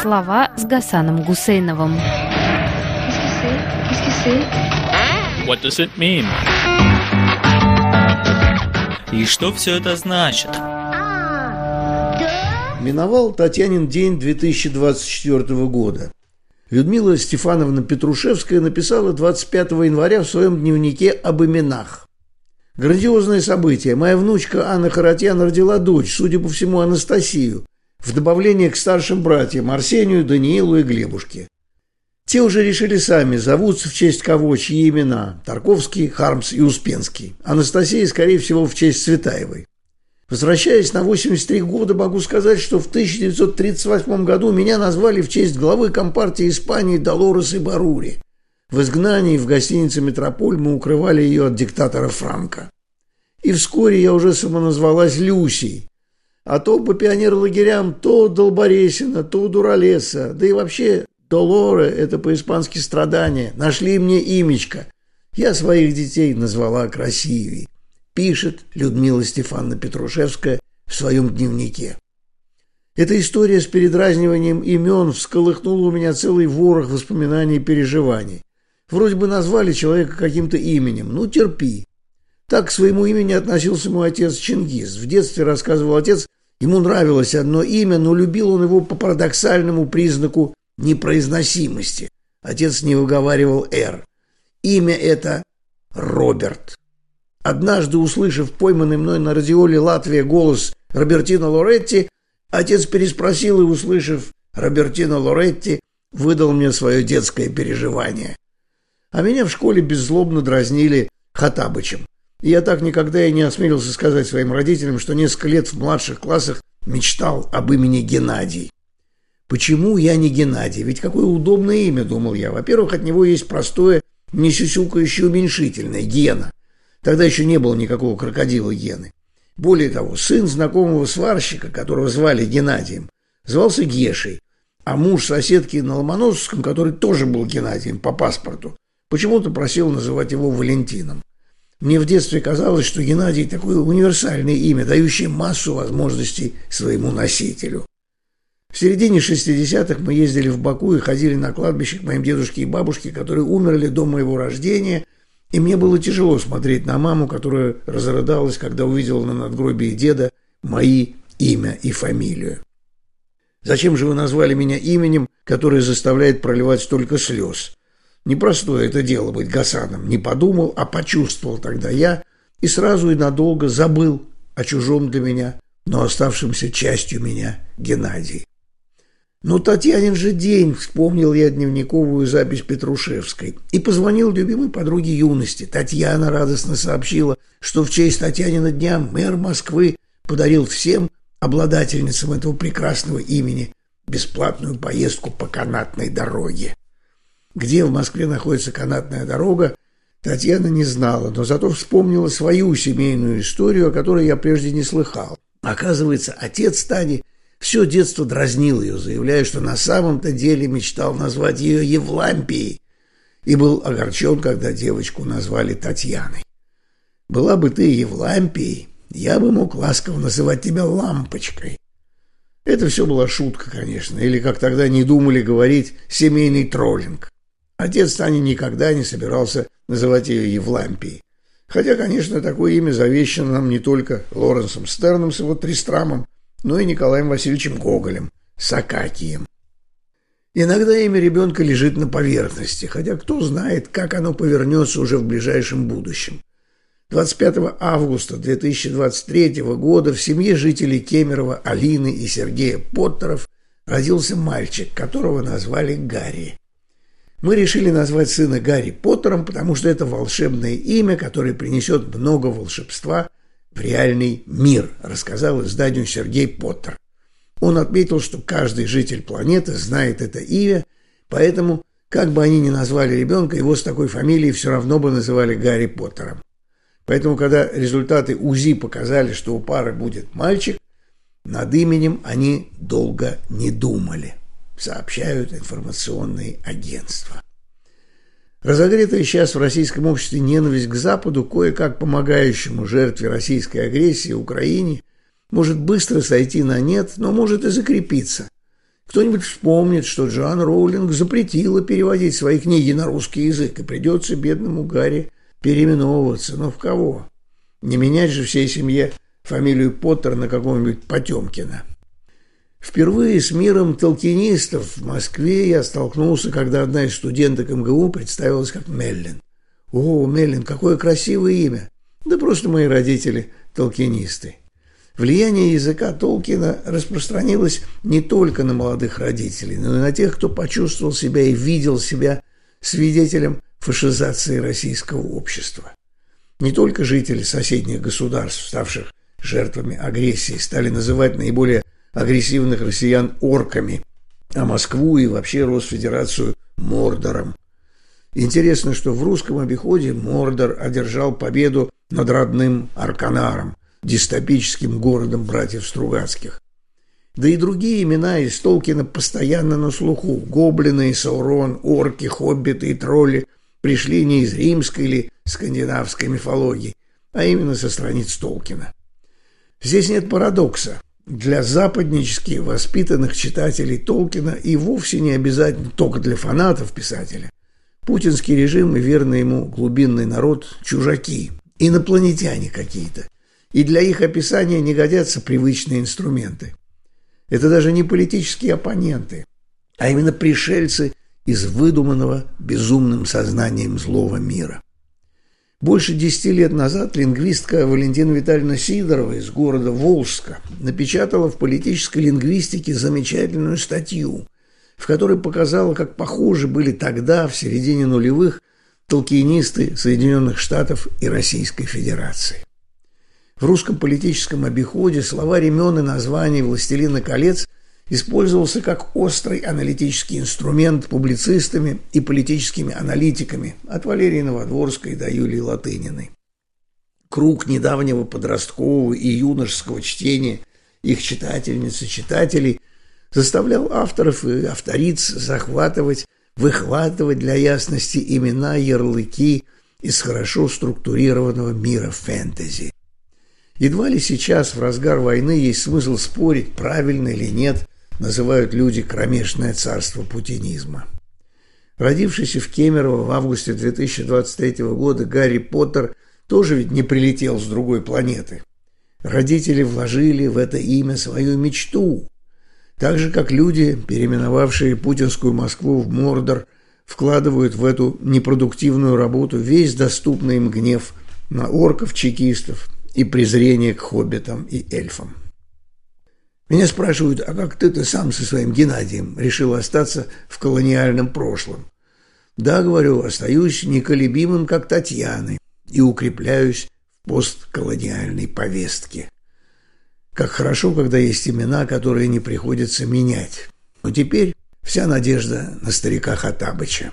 Слова с Гасаном Гусейновым. What does it mean? И что все это значит? Миновал Татьянин день 2024 года. Людмила Стефановна Петрушевская написала 25 января в своем дневнике об именах. Грандиозное событие. Моя внучка Анна Харатьян родила дочь, судя по всему, Анастасию, в добавление к старшим братьям Арсению, Даниилу и Глебушке. Те уже решили сами, зовутся в честь кого, чьи имена – Тарковский, Хармс и Успенский. Анастасия, скорее всего, в честь Светаевой. Возвращаясь на 83 года, могу сказать, что в 1938 году меня назвали в честь главы Компартии Испании Долоресы Барури. В изгнании в гостинице «Метрополь» мы укрывали ее от диктатора Франка. И вскоре я уже самоназвалась Люсей. А то по пионер-лагерям то Долборесина, то Дуралеса, да и вообще Долоре – это по-испански страдание. Нашли мне имечко. Я своих детей назвала красивей. Пишет Людмила Стефановна Петрушевская в своем дневнике. Эта история с передразниванием имен всколыхнула у меня целый ворох воспоминаний и переживаний. Вроде бы назвали человека каким-то именем. Ну, терпи. Так к своему имени относился мой отец Чингис. В детстве, рассказывал отец, ему нравилось одно имя, но любил он его по парадоксальному признаку непроизносимости. Отец не выговаривал «Р». Имя это Роберт. Однажды, услышав пойманный мной на радиоле Латвия голос Робертино Лоретти, отец переспросил и, услышав Робертино Лоретти, выдал мне свое детское переживание – а меня в школе беззлобно дразнили Хатабычем. И я так никогда и не осмелился сказать своим родителям, что несколько лет в младших классах мечтал об имени Геннадий. Почему я не Геннадий? Ведь какое удобное имя, думал я. Во-первых, от него есть простое, не сюсюкающее уменьшительное – Гена. Тогда еще не было никакого крокодила Гены. Более того, сын знакомого сварщика, которого звали Геннадием, звался Гешей, а муж соседки на Ломоносовском, который тоже был Геннадием по паспорту, Почему-то просил называть его Валентином. Мне в детстве казалось, что Геннадий такое универсальное имя, дающее массу возможностей своему носителю. В середине 60-х мы ездили в Баку и ходили на кладбище к моим дедушке и бабушке, которые умерли до моего рождения, и мне было тяжело смотреть на маму, которая разрыдалась, когда увидела на надгробии деда мои имя и фамилию. Зачем же вы назвали меня именем, которое заставляет проливать столько слез? Непростое это дело быть Гасаном. Не подумал, а почувствовал тогда я и сразу и надолго забыл о чужом для меня, но оставшемся частью меня Геннадии. Но Татьянин же день, вспомнил я дневниковую запись Петрушевской и позвонил любимой подруге юности. Татьяна радостно сообщила, что в честь Татьянина дня мэр Москвы подарил всем обладательницам этого прекрасного имени бесплатную поездку по канатной дороге. Где в Москве находится канатная дорога, Татьяна не знала, но зато вспомнила свою семейную историю, о которой я прежде не слыхал. Оказывается, отец Тани все детство дразнил ее, заявляя, что на самом-то деле мечтал назвать ее Евлампией и был огорчен, когда девочку назвали Татьяной. «Была бы ты Евлампией, я бы мог ласково называть тебя Лампочкой». Это все была шутка, конечно, или, как тогда не думали говорить, семейный троллинг. Отец Тани никогда не собирался называть ее Евлампией. Хотя, конечно, такое имя завещано нам не только Лоренсом Стерном с его Тристрамом, но и Николаем Васильевичем Гоголем, Сакакием. Иногда имя ребенка лежит на поверхности, хотя кто знает, как оно повернется уже в ближайшем будущем. 25 августа 2023 года в семье жителей Кемерово Алины и Сергея Поттеров родился мальчик, которого назвали Гарри. Мы решили назвать сына Гарри Поттером, потому что это волшебное имя, которое принесет много волшебства в реальный мир, рассказал изданию Сергей Поттер. Он отметил, что каждый житель планеты знает это имя, поэтому, как бы они ни назвали ребенка, его с такой фамилией все равно бы называли Гарри Поттером. Поэтому, когда результаты УЗИ показали, что у пары будет мальчик, над именем они долго не думали сообщают информационные агентства. Разогретая сейчас в российском обществе ненависть к Западу, кое-как помогающему жертве российской агрессии Украине, может быстро сойти на нет, но может и закрепиться. Кто-нибудь вспомнит, что Джоан Роулинг запретила переводить свои книги на русский язык, и придется бедному Гарри переименовываться. Но в кого? Не менять же всей семье фамилию Поттер на какого-нибудь Потемкина. Впервые с миром толкинистов в Москве я столкнулся, когда одна из студенток МГУ представилась как Меллин. О, Меллин, какое красивое имя! Да просто мои родители толкинисты. Влияние языка Толкина распространилось не только на молодых родителей, но и на тех, кто почувствовал себя и видел себя свидетелем фашизации российского общества. Не только жители соседних государств, ставших жертвами агрессии, стали называть наиболее агрессивных россиян орками, а Москву и вообще Росфедерацию Мордором. Интересно, что в русском обиходе Мордор одержал победу над родным Арканаром, дистопическим городом братьев Стругацких. Да и другие имена из Толкина постоянно на слуху. Гоблины и Саурон, орки, хоббиты и тролли пришли не из римской или скандинавской мифологии, а именно со страниц Толкина. Здесь нет парадокса. Для западнически воспитанных читателей Толкина и вовсе не обязательно только для фанатов писателя. Путинский режим и верный ему глубинный народ – чужаки, инопланетяне какие-то. И для их описания не годятся привычные инструменты. Это даже не политические оппоненты, а именно пришельцы из выдуманного безумным сознанием злого мира. Больше десяти лет назад лингвистка Валентина Витальевна Сидорова из города Волжска напечатала в политической лингвистике замечательную статью, в которой показала, как похожи были тогда, в середине нулевых, толкинисты Соединенных Штатов и Российской Федерации. В русском политическом обиходе слова имен и названий «Властелина колец» использовался как острый аналитический инструмент публицистами и политическими аналитиками от Валерии Новодворской до Юлии Латыниной. Круг недавнего подросткового и юношеского чтения их читательниц и читателей заставлял авторов и авториц захватывать, выхватывать для ясности имена, ярлыки из хорошо структурированного мира фэнтези. Едва ли сейчас, в разгар войны, есть смысл спорить, правильно или нет – называют люди кромешное царство путинизма. Родившийся в Кемерово в августе 2023 года Гарри Поттер тоже ведь не прилетел с другой планеты. Родители вложили в это имя свою мечту. Так же, как люди, переименовавшие путинскую Москву в Мордор, вкладывают в эту непродуктивную работу весь доступный им гнев на орков-чекистов и презрение к хоббитам и эльфам. Меня спрашивают, а как ты-то сам со своим Геннадием решил остаться в колониальном прошлом? Да, говорю, остаюсь неколебимым, как Татьяны, и укрепляюсь в постколониальной повестке. Как хорошо, когда есть имена, которые не приходится менять. Но теперь вся надежда на старика Хатабыча.